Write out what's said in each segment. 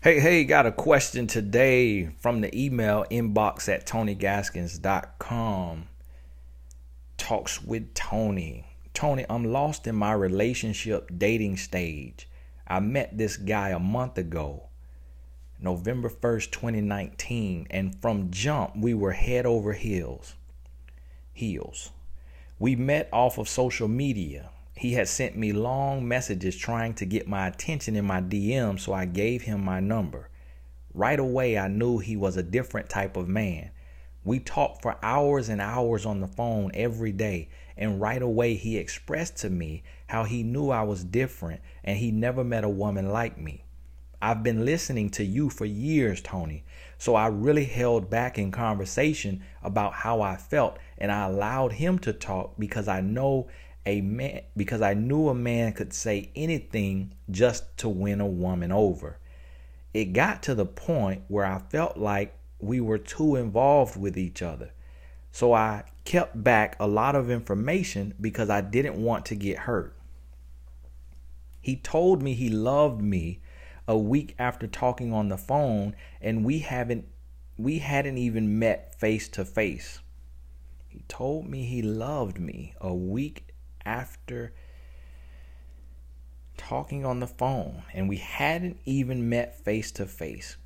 Hey, hey, got a question today from the email inbox at tonygaskins.com. Talks with Tony. Tony, I'm lost in my relationship dating stage. I met this guy a month ago, November 1st, 2019, and from jump, we were head over heels. Heels. We met off of social media. He had sent me long messages trying to get my attention in my DM, so I gave him my number. Right away, I knew he was a different type of man. We talked for hours and hours on the phone every day, and right away, he expressed to me how he knew I was different and he never met a woman like me. I've been listening to you for years, Tony, so I really held back in conversation about how I felt, and I allowed him to talk because I know a man because I knew a man could say anything just to win a woman over. It got to the point where I felt like we were too involved with each other. So I kept back a lot of information because I didn't want to get hurt. He told me he loved me a week after talking on the phone and we haven't we hadn't even met face to face. He told me he loved me a week after talking on the phone, and we hadn't even met face to face.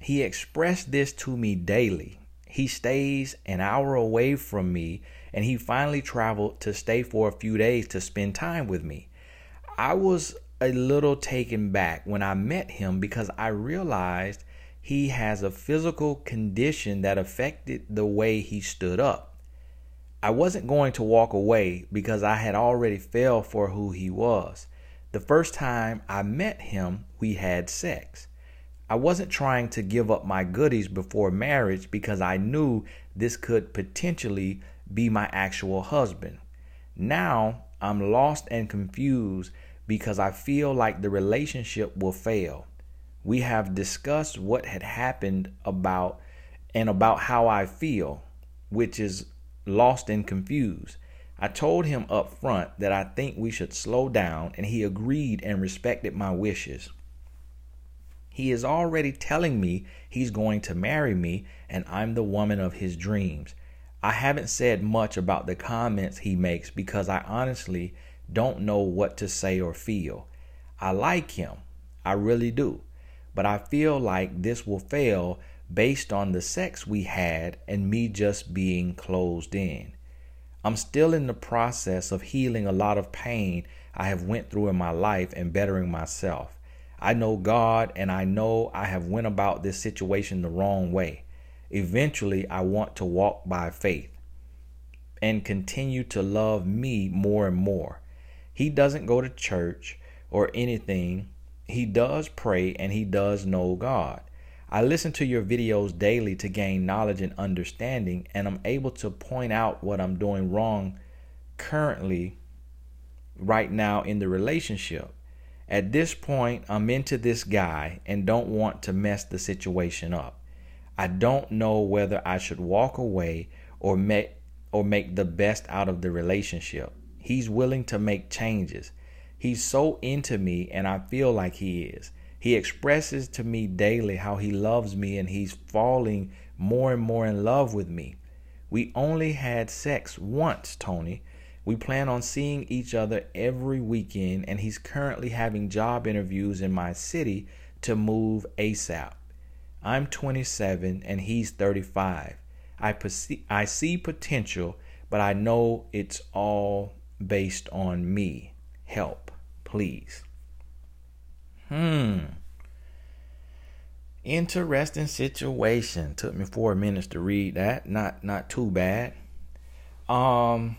He expressed this to me daily. He stays an hour away from me, and he finally traveled to stay for a few days to spend time with me. I was a little taken back when I met him because I realized he has a physical condition that affected the way he stood up. I wasn't going to walk away because I had already fell for who he was. The first time I met him, we had sex. I wasn't trying to give up my goodies before marriage because I knew this could potentially be my actual husband. Now I'm lost and confused because I feel like the relationship will fail. We have discussed what had happened about and about how I feel, which is lost and confused. I told him up front that I think we should slow down, and he agreed and respected my wishes. He is already telling me he's going to marry me, and I'm the woman of his dreams. I haven't said much about the comments he makes because I honestly don't know what to say or feel. I like him, I really do, but I feel like this will fail based on the sex we had and me just being closed in. I'm still in the process of healing a lot of pain I have went through in my life and bettering myself. I know God and I know I have went about this situation the wrong way. Eventually, I want to walk by faith and continue to love me more and more. He doesn't go to church or anything. He does pray and he does know God. I listen to your videos daily to gain knowledge and understanding, and I'm able to point out what I'm doing wrong currently, right now in the relationship. At this point, I'm into this guy and don't want to mess the situation up. I don't know whether I should walk away or make or make the best out of the relationship. He's willing to make changes. He's so into me and I feel like he is. He expresses to me daily how he loves me and he's falling more and more in love with me. We only had sex once, Tony. We plan on seeing each other every weekend, and he's currently having job interviews in my city to move ASAP. I'm 27 and he's 35. I, I see potential, but I know it's all based on me. Help, please. Hmm. Interesting situation. Took me four minutes to read that. Not not too bad. Um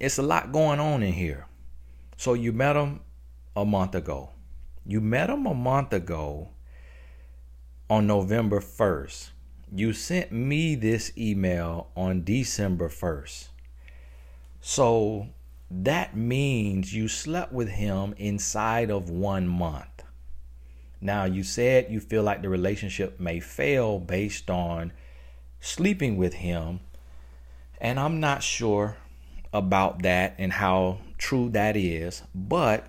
it's a lot going on in here. So you met him a month ago. You met him a month ago on November 1st. You sent me this email on December 1st. So that means you slept with him inside of one month. Now, you said you feel like the relationship may fail based on sleeping with him, and I'm not sure about that and how true that is. But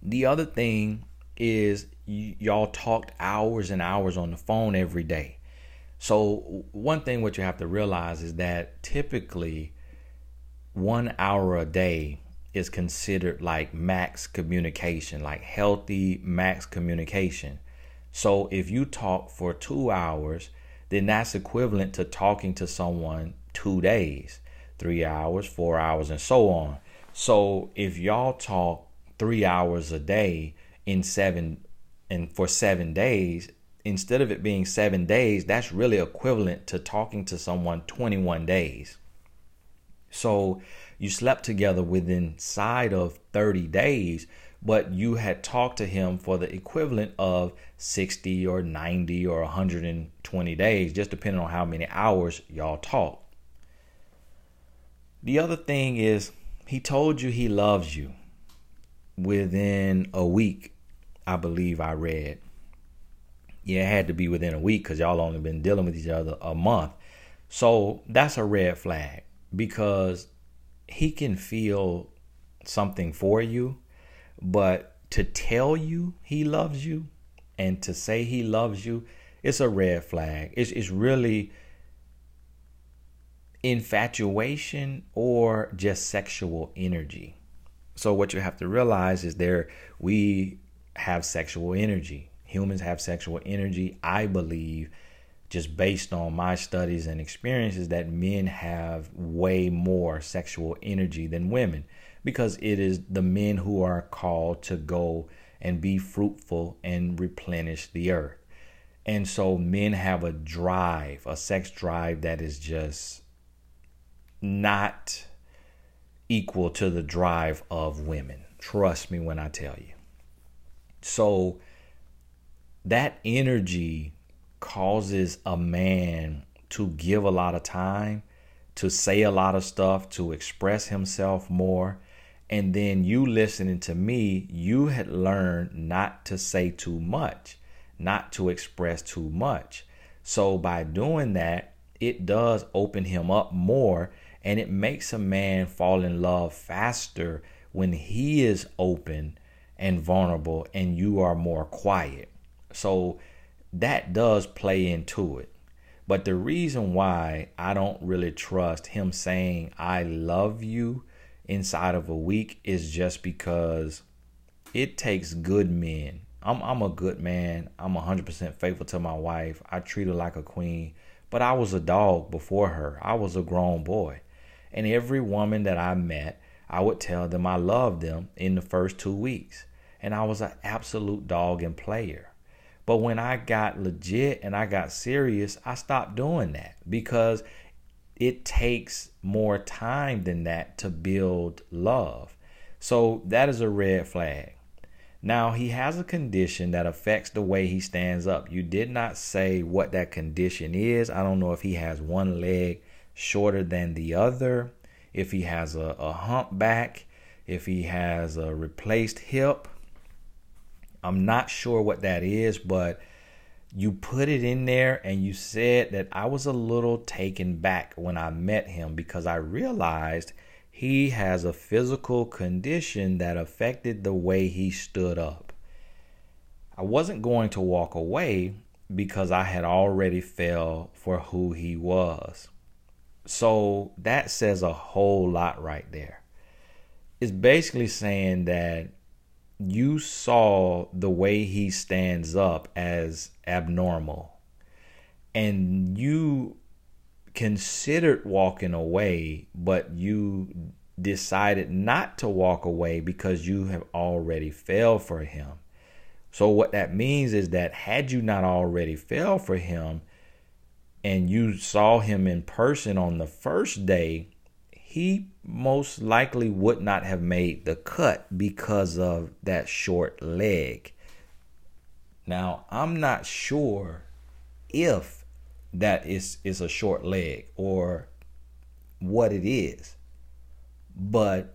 the other thing is y- y'all talked hours and hours on the phone every day. So, one thing what you have to realize is that typically one hour a day is considered like max communication, like healthy max communication. So, if you talk for two hours, then that's equivalent to talking to someone two days, three hours, four hours, and so on. So, if y'all talk three hours a day in seven and for seven days, instead of it being seven days, that's really equivalent to talking to someone 21 days. So you slept together within side of 30 days, but you had talked to him for the equivalent of 60 or 90 or 120 days, just depending on how many hours y'all talk. The other thing is, he told you he loves you within a week, I believe I read. Yeah, it had to be within a week because y'all only been dealing with each other a month. So that's a red flag because he can feel something for you, but to tell you he loves you and to say he loves you, it's a red flag. It's, it's really infatuation or just sexual energy. So what you have to realize is there we have sexual energy. Humans have sexual energy. I believe just based on my studies and experiences that men have way more sexual energy than women because it is the men who are called to go and be fruitful and replenish the earth. And so men have a drive, a sex drive that is just not equal to the drive of women. Trust me when I tell you. So that energy causes a man to give a lot of time, to say a lot of stuff, to express himself more. And then you listening to me, you had learned not to say too much, not to express too much. So by doing that, it does open him up more and it makes a man fall in love faster when he is open and vulnerable and you are more quiet. So that does play into it. But the reason why I don't really trust him saying, I love you inside of a week is just because it takes good men. I'm, I'm a good man. I'm 100% faithful to my wife. I treat her like a queen. But I was a dog before her, I was a grown boy. And every woman that I met, I would tell them I loved them in the first two weeks. And I was an absolute dog and player. But when I got legit and I got serious, I stopped doing that because it takes more time than that to build love. So that is a red flag. Now, he has a condition that affects the way he stands up. You did not say what that condition is. I don't know if he has one leg shorter than the other, if he has a, a humpback, if he has a replaced hip. I'm not sure what that is, but you put it in there and you said that I was a little taken back when I met him because I realized he has a physical condition that affected the way he stood up. I wasn't going to walk away because I had already fell for who he was. So that says a whole lot right there. It's basically saying that you saw the way he stands up as abnormal. And you considered walking away but you decided not to walk away because you have already fell for him. So what that means is that had you not already fell for him and you saw him in person on the first day he most likely would not have made the cut because of that short leg. Now, I'm not sure if that is, is a short leg or what it is, but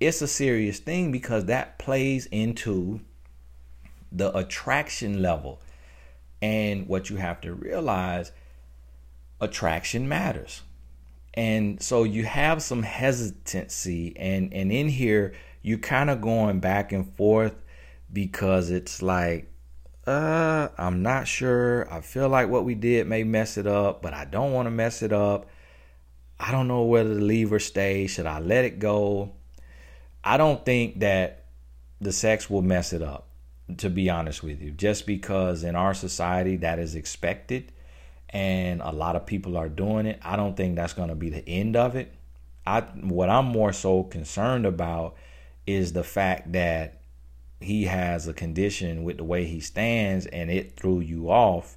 it's a serious thing because that plays into the attraction level. And what you have to realize attraction matters and so you have some hesitancy and and in here you're kind of going back and forth because it's like uh, I'm not sure. I feel like what we did may mess it up, but I don't want to mess it up. I don't know whether to leave or stay. Should I let it go? I don't think that the sex will mess it up, to be honest with you, just because in our society that is expected and a lot of people are doing it. I don't think that's going to be the end of it. I what I'm more so concerned about is the fact that he has a condition with the way he stands and it threw you off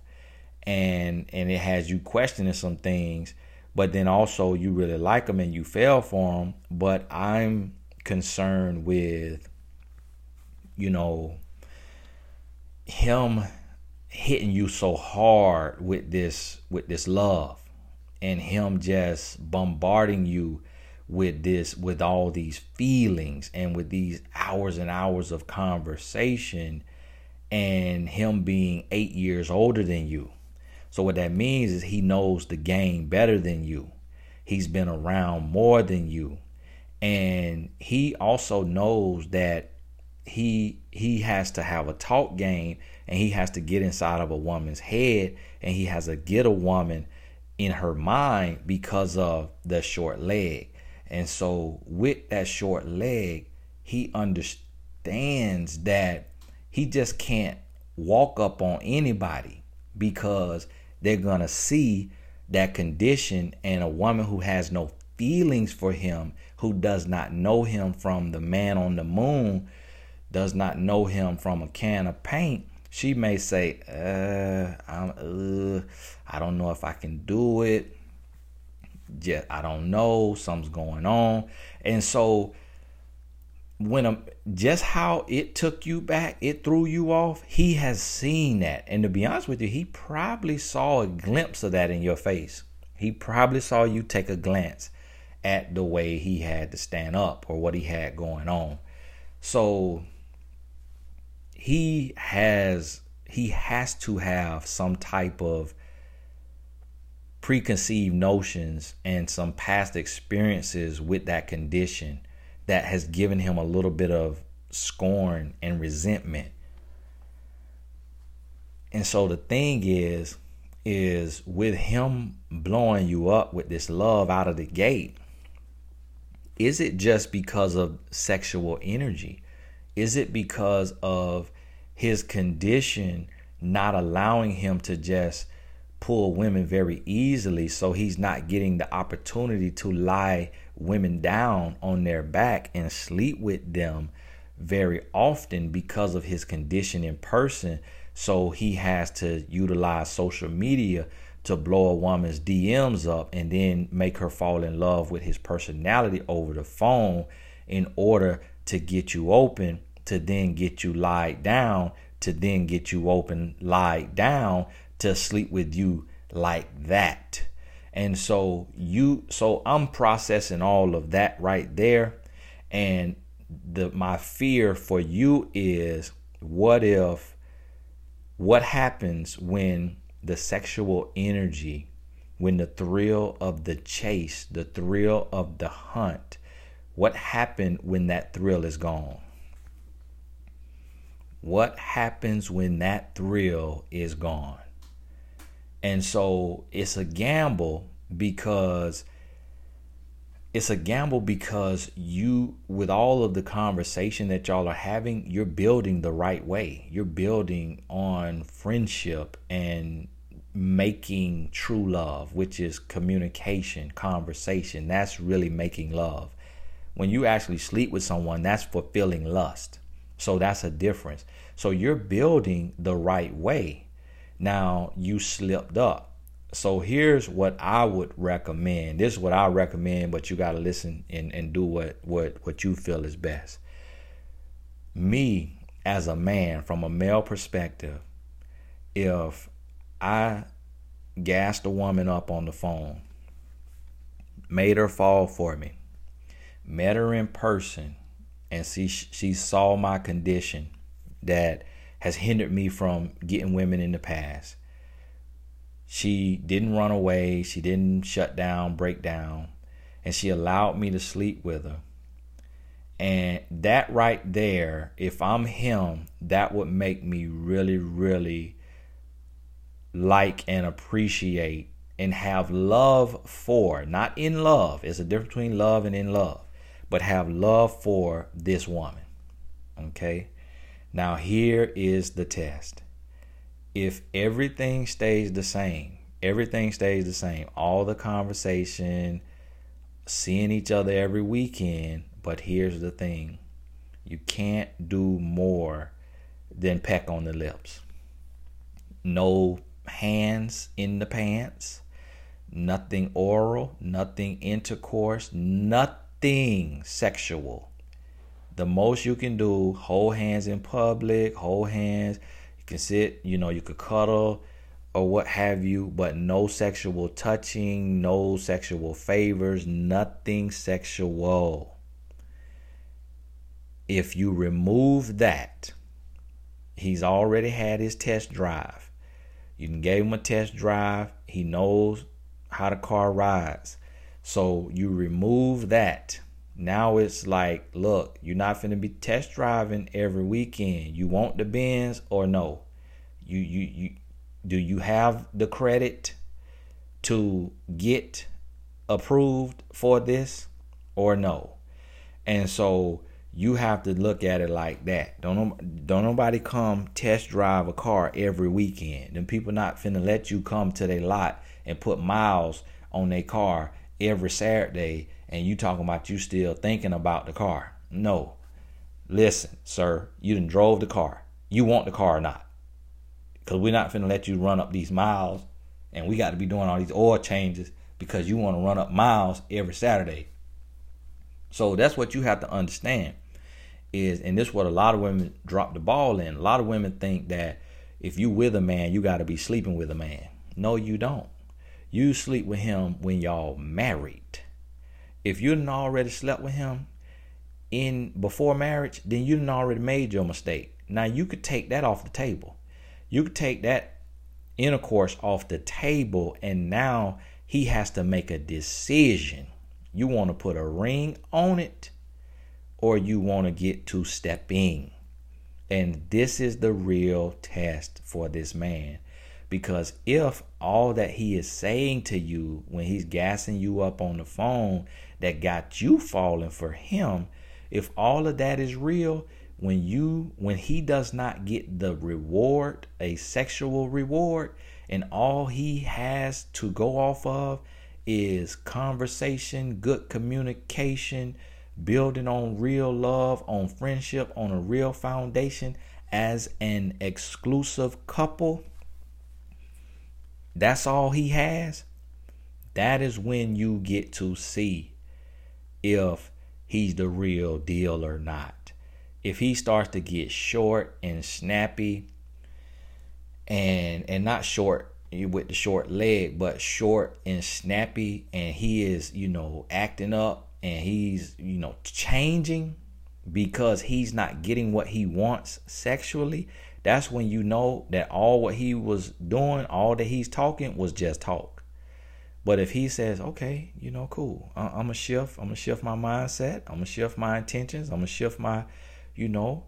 and and it has you questioning some things but then also you really like him and you fell for him but i'm concerned with you know him hitting you so hard with this with this love and him just bombarding you with this with all these feelings and with these hours and hours of conversation and him being 8 years older than you. So what that means is he knows the game better than you. He's been around more than you. And he also knows that he he has to have a talk game and he has to get inside of a woman's head and he has to get a woman in her mind because of the short leg. And so, with that short leg, he understands that he just can't walk up on anybody because they're going to see that condition and a woman who has no feelings for him, who does not know him from the man on the moon, does not know him from a can of paint, she may say, uh, I'm, uh, I don't know if I can do it just I don't know, something's going on. And so when a, just how it took you back, it threw you off, he has seen that. And to be honest with you, he probably saw a glimpse of that in your face. He probably saw you take a glance at the way he had to stand up or what he had going on. So he has he has to have some type of preconceived notions and some past experiences with that condition that has given him a little bit of scorn and resentment. And so the thing is is with him blowing you up with this love out of the gate is it just because of sexual energy? Is it because of his condition not allowing him to just pull women very easily so he's not getting the opportunity to lie women down on their back and sleep with them very often because of his condition in person. So he has to utilize social media to blow a woman's DMs up and then make her fall in love with his personality over the phone in order to get you open to then get you lied down to then get you open lied down to sleep with you like that. And so you so I'm processing all of that right there and the my fear for you is what if what happens when the sexual energy when the thrill of the chase, the thrill of the hunt, what happened when that thrill is gone? What happens when that thrill is gone? And so it's a gamble because it's a gamble because you with all of the conversation that y'all are having you're building the right way. You're building on friendship and making true love which is communication conversation. That's really making love. When you actually sleep with someone that's fulfilling lust so that's a difference so you're building the right way now you slipped up. So here's what I would recommend. This is what I recommend, but you gotta listen and, and do what, what, what you feel is best. Me as a man, from a male perspective, if I gassed a woman up on the phone, made her fall for me, met her in person, and she she saw my condition that has hindered me from getting women in the past. She didn't run away, she didn't shut down, break down, and she allowed me to sleep with her. And that right there, if I'm him, that would make me really, really like and appreciate and have love for, not in love. It's a difference between love and in love, but have love for this woman. Okay? Now, here is the test. If everything stays the same, everything stays the same, all the conversation, seeing each other every weekend, but here's the thing you can't do more than peck on the lips. No hands in the pants, nothing oral, nothing intercourse, nothing sexual. The most you can do, hold hands in public, hold hands. You can sit, you know, you could cuddle or what have you, but no sexual touching, no sexual favors, nothing sexual if you remove that, he's already had his test drive. You can gave him a test drive. He knows how the car rides. So you remove that. Now it's like, look, you're not gonna be test driving every weekend. You want the Benz or no? You you you do you have the credit to get approved for this or no? And so you have to look at it like that. Don't don't nobody come test drive a car every weekend. Them people not finna let you come to their lot and put miles on their car every Saturday and you talking about you still thinking about the car. No. Listen, sir, you done drove the car. You want the car or not? Because we're not finna let you run up these miles and we got to be doing all these oil changes because you want to run up miles every Saturday. So that's what you have to understand is, and this is what a lot of women drop the ball in. A lot of women think that if you with a man, you got to be sleeping with a man. No, you don't. You sleep with him when y'all married. If you didn't already slept with him in before marriage, then you didn't already made your mistake. Now you could take that off the table. You could take that intercourse off the table, and now he has to make a decision. You want to put a ring on it or you want to get to stepping. And this is the real test for this man. Because if all that he is saying to you when he's gassing you up on the phone that got you falling for him, if all of that is real, when you when he does not get the reward, a sexual reward, and all he has to go off of is conversation, good communication, building on real love, on friendship, on a real foundation as an exclusive couple, that's all he has. That is when you get to see if he's the real deal or not. If he starts to get short and snappy and and not short with the short leg, but short and snappy, and he is, you know, acting up and he's, you know, changing because he's not getting what he wants sexually, that's when you know that all what he was doing, all that he's talking was just talk. But if he says, okay, you know, cool, I'm gonna shift, I'm gonna shift my mindset, I'm gonna shift my intentions, I'm gonna shift my, you know,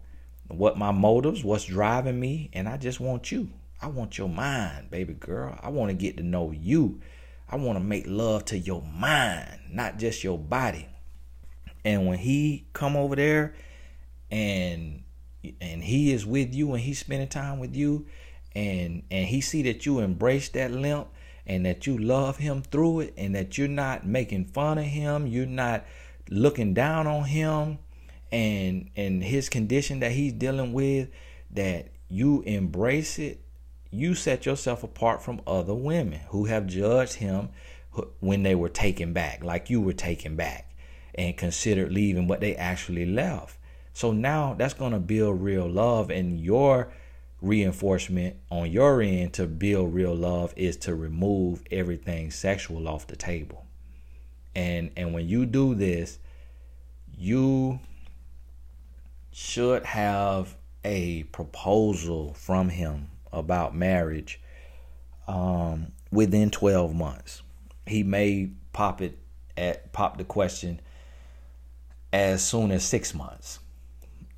what my motives, what's driving me, and I just want you. I want your mind, baby girl. I want to get to know you. I want to make love to your mind, not just your body. And when he come over there and and he is with you and he's spending time with you and and he see that you embrace that limp and that you love him through it and that you're not making fun of him, you're not looking down on him and and his condition that he's dealing with that you embrace it you set yourself apart from other women who have judged him when they were taken back, like you were taken back and considered leaving, what they actually left. So now that's going to build real love, and your reinforcement on your end to build real love is to remove everything sexual off the table. And and when you do this, you should have a proposal from him about marriage um, within 12 months. He may pop it at pop the question as soon as six months,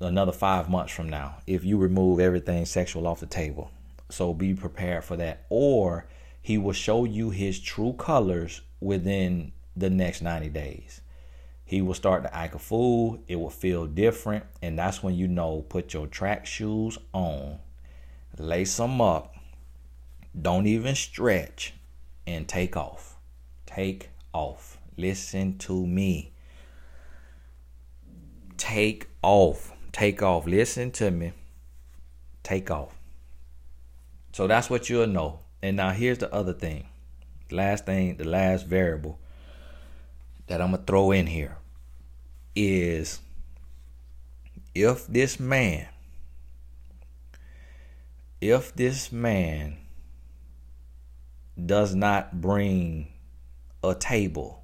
another five months from now, if you remove everything sexual off the table. So be prepared for that. Or he will show you his true colors within the next 90 days. He will start to act a fool. It will feel different. And that's when you know put your track shoes on, lace them up, don't even stretch, and take off. Take off. Listen to me. Take off. Take off. Listen to me. Take off. So that's what you'll know. And now here's the other thing. Last thing, the last variable that I'm going to throw in here is if this man, if this man does not bring a table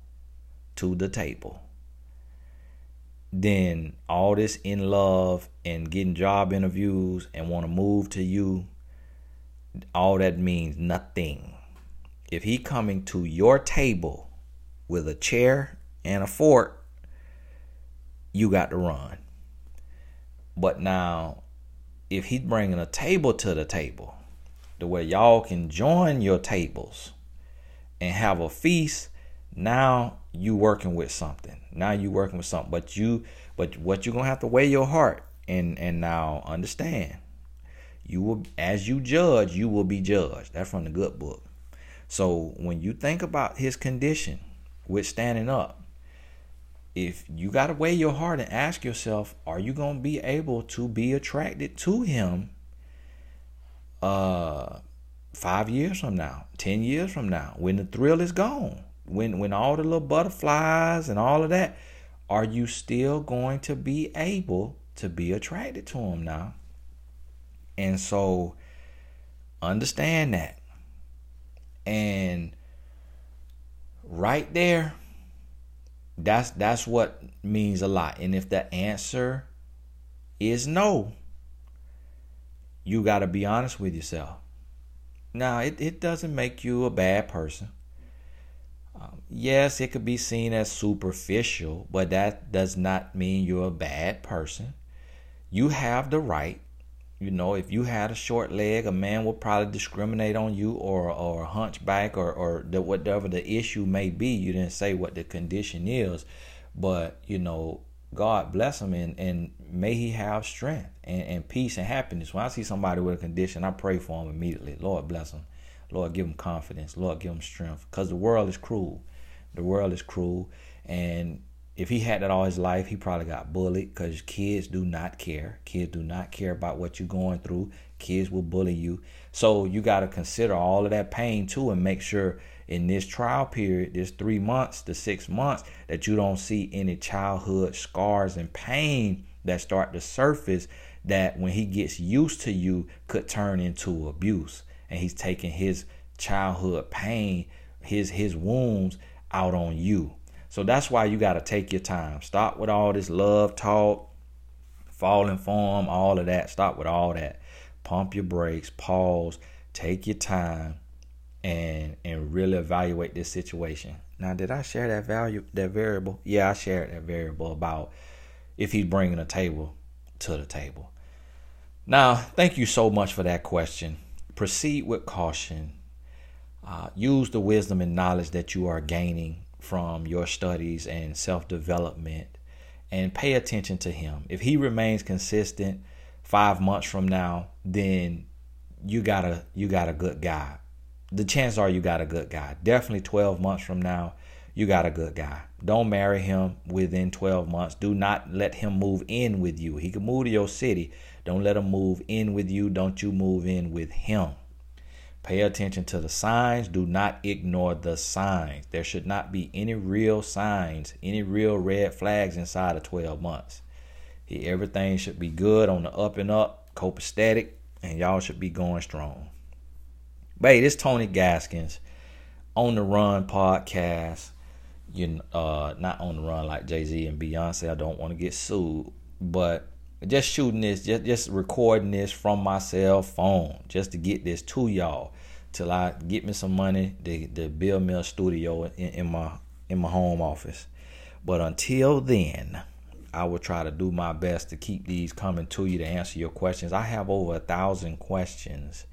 to the table, then all this in love and getting job interviews and want to move to you all that means nothing. If he coming to your table with a chair and a fork, you got to run. But now, if he's bringing a table to the table, the way y'all can join your tables and have a feast, now you working with something. Now you working with something. But you, but what you're gonna have to weigh your heart and and now understand you will as you judge you will be judged that's from the good book so when you think about his condition with standing up if you got to weigh your heart and ask yourself are you to be able to be attracted to him uh 5 years from now 10 years from now when the thrill is gone when when all the little butterflies and all of that are you still going to be able to be attracted to him now and so understand that. And right there, that's that's what means a lot. And if the answer is no, you got to be honest with yourself. Now, it, it doesn't make you a bad person. Um, yes, it could be seen as superficial, but that does not mean you're a bad person. You have the right you know, if you had a short leg, a man will probably discriminate on you, or or a hunchback, or or the, whatever the issue may be. You didn't say what the condition is, but you know, God bless him and and may he have strength and, and peace and happiness. When I see somebody with a condition, I pray for him immediately. Lord bless him. Lord give him confidence. Lord give him strength. Because the world is cruel. The world is cruel, and if he had that all his life, he probably got bullied because kids do not care. Kids do not care about what you're going through. Kids will bully you. So you got to consider all of that pain too and make sure in this trial period, this three months to six months, that you don't see any childhood scars and pain that start to surface that when he gets used to you could turn into abuse. And he's taking his childhood pain, his his wounds out on you. So that's why you got to take your time. Stop with all this love talk, falling form, all of that. Stop with all that. Pump your brakes, pause, take your time, and and really evaluate this situation. Now, did I share that value, that variable? Yeah, I shared that variable about if he's bringing a table to the table. Now, thank you so much for that question. Proceed with caution. Uh, use the wisdom and knowledge that you are gaining from your studies and self development and pay attention to him. If he remains consistent five months from now, then you got a you got a good guy. The chances are you got a good guy. Definitely 12 months from now, you got a good guy. Don't marry him within 12 months. Do not let him move in with you. He can move to your city. Don't let him move in with you. Don't you move in with him. Pay attention to the signs. Do not ignore the signs. There should not be any real signs, any real red flags inside of 12 months. Everything should be good on the up and up, copacetic, and y'all should be going strong. But hey, this Tony Gaskins on the Run podcast. You uh, not on the run like Jay Z and Beyonce. I don't want to get sued, but just shooting this, just just recording this from my cell phone, just to get this to y'all till I get me some money to, to build me a studio in, in my in my home office. But until then, I will try to do my best to keep these coming to you to answer your questions. I have over a thousand questions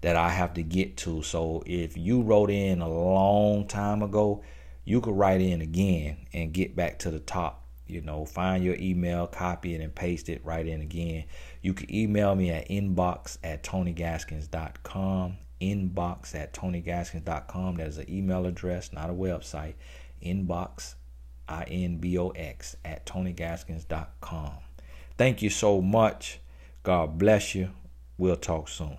that I have to get to. So if you wrote in a long time ago, you could write in again and get back to the top. You know, find your email, copy it, and paste it right in again. You can email me at inbox at tonygaskins.com. Inbox at tonygaskins.com. That is an email address, not a website. Inbox, I N B O X, at tonygaskins.com. Thank you so much. God bless you. We'll talk soon.